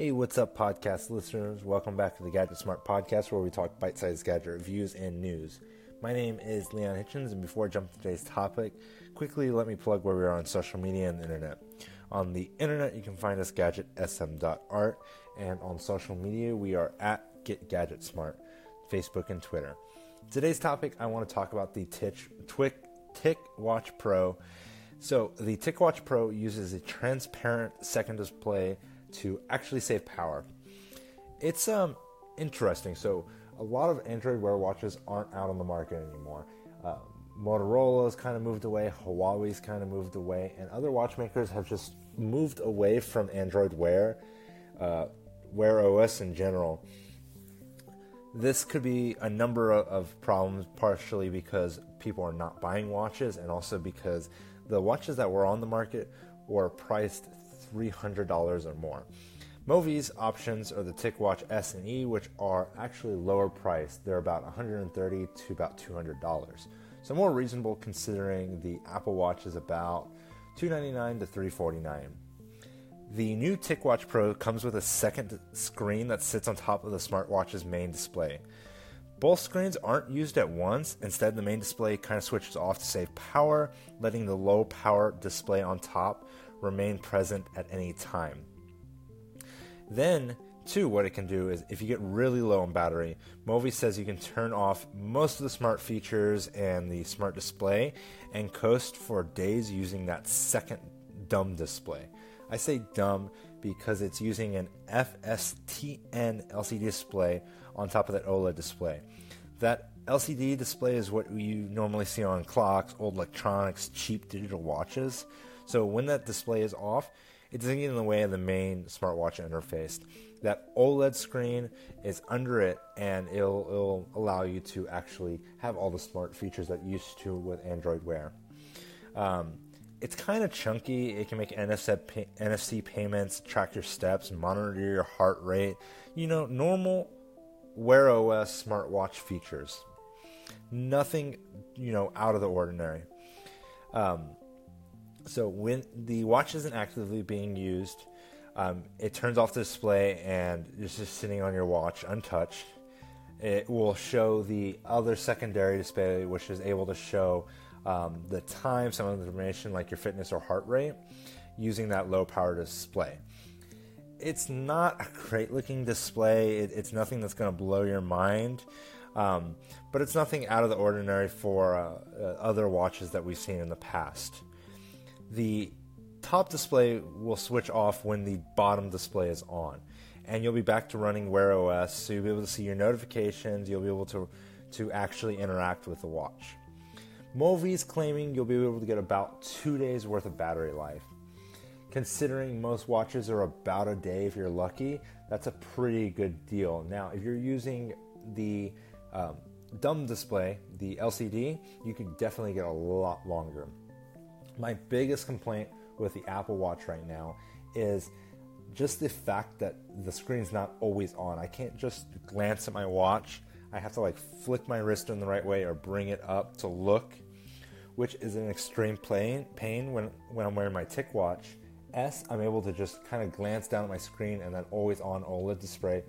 Hey, what's up, podcast listeners? Welcome back to the Gadget Smart Podcast, where we talk bite sized gadget reviews and news. My name is Leon Hitchens, and before I jump to today's topic, quickly let me plug where we are on social media and the internet. On the internet, you can find us gadgetsm.art, and on social media, we are at GetGadgetSmart, Facebook and Twitter. Today's topic, I want to talk about the Titch, Tick Watch Pro. So, the TicWatch Pro uses a transparent second display to actually save power. It's um interesting. So a lot of Android Wear watches aren't out on the market anymore. Uh, Motorola's kind of moved away, Huawei's kind of moved away, and other watchmakers have just moved away from Android Wear, uh, Wear OS in general. This could be a number of problems, partially because people are not buying watches, and also because the watches that were on the market were priced $300 or more. Mobvoi's options are the TicWatch S and E, which are actually lower priced. They're about 130 to about $200. So more reasonable considering the Apple Watch is about 299 to 349. The new TicWatch Pro comes with a second screen that sits on top of the smartwatch's main display. Both screens aren't used at once. Instead, the main display kind of switches off to save power, letting the low power display on top remain present at any time. Then, too, what it can do is if you get really low on battery, Mobvoi says you can turn off most of the smart features and the smart display and coast for days using that second dumb display. I say dumb because it's using an FSTN LCD display on top of that OLED display. That LCD display is what you normally see on clocks, old electronics, cheap digital watches. So when that display is off, it doesn't get in the way of the main smartwatch interface. That OLED screen is under it, and it'll, it'll allow you to actually have all the smart features that you used to with Android Wear. Um, it's kind of chunky. It can make NFC, pay- NFC payments, track your steps, monitor your heart rate. You know, normal Wear OS smartwatch features. Nothing, you know, out of the ordinary. Um, so when the watch isn't actively being used, um, it turns off the display and it's just sitting on your watch untouched. It will show the other secondary display, which is able to show um, the time, some of the information like your fitness or heart rate, using that low power display. It's not a great looking display. It, it's nothing that's going to blow your mind, um, but it's nothing out of the ordinary for uh, other watches that we've seen in the past. The top display will switch off when the bottom display is on, and you'll be back to running Wear OS. So you'll be able to see your notifications. You'll be able to to actually interact with the watch. Mobvoi's claiming you'll be able to get about two days worth of battery life. Considering most watches are about a day if you're lucky, that's a pretty good deal. Now, if you're using the um, dumb display, the LCD, you can definitely get a lot longer. My biggest complaint with the Apple Watch right now is just the fact that the screen's not always on. I can't just glance at my watch. I have to like flick my wrist in the right way or bring it up to look, which is an extreme pain, pain when, when I'm wearing my TicWatch. S, I'm able to just kind of glance down at my screen and that always on OLED display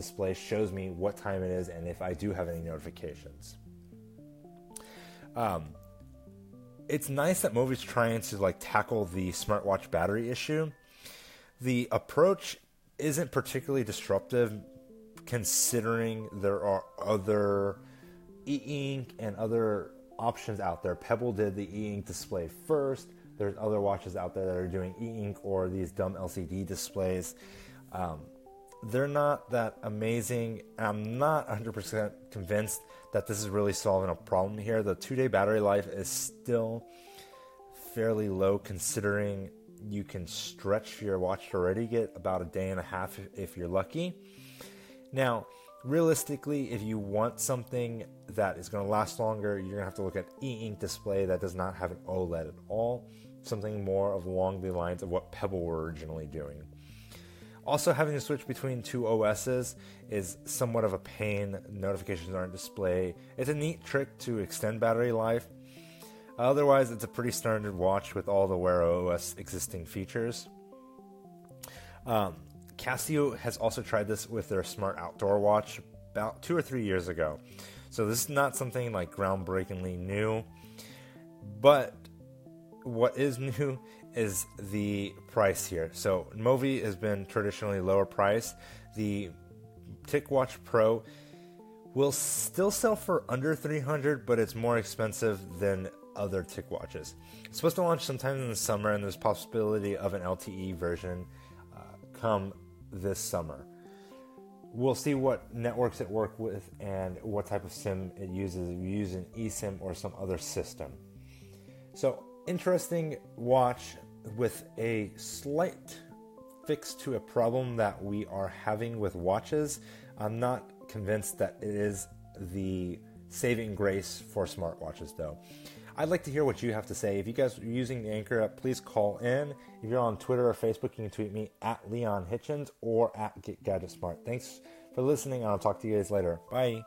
display shows me what time it is and if I do have any notifications. Um, it's nice that Mobvoi's trying to like tackle the smartwatch battery issue. The approach isn't particularly disruptive considering there are other e-ink and other options out there. Pebble did the e-ink display first. There's other watches out there that are doing e-ink or these dumb LCD displays. Um, they're not that amazing. I'm not 100% convinced that this is really solving a problem here. The two day battery life is still fairly low considering you can stretch your watch to already get about a day and a half if you're lucky. Now, realistically, if you want something that is going to last longer, you're going to have to look at e ink display that does not have an OLED at all, something more of along the lines of what Pebble were originally doing. Also, having to switch between two OSs is somewhat of a pain. Notifications aren't displayed. It's a neat trick to extend battery life. Otherwise, it's a pretty standard watch with all the Wear OS existing features. Um, Casio has also tried this with their smart outdoor watch about two or three years ago. So this is not something like groundbreakingly new. But what is new is the price here. So Mobvoi has been traditionally lower price. The TicWatch Pro will still sell for under 300 but it's more expensive than other tick watches. It's supposed to launch sometime in the summer and there's possibility of an LTE version uh, come this summer. We'll see what networks it work with and what type of SIM it uses. If you use an eSIM or some other system. So interesting watch with a slight fix to a problem that we are having with watches. I'm not convinced that it is the saving grace for smartwatches, though. I'd like to hear what you have to say. If you guys are using the Anchor app, please call in. If you're on Twitter or Facebook, you can tweet me at Leon Hitchens or at Get Gadget Smart. Thanks for listening, and I'll talk to you guys later. Bye.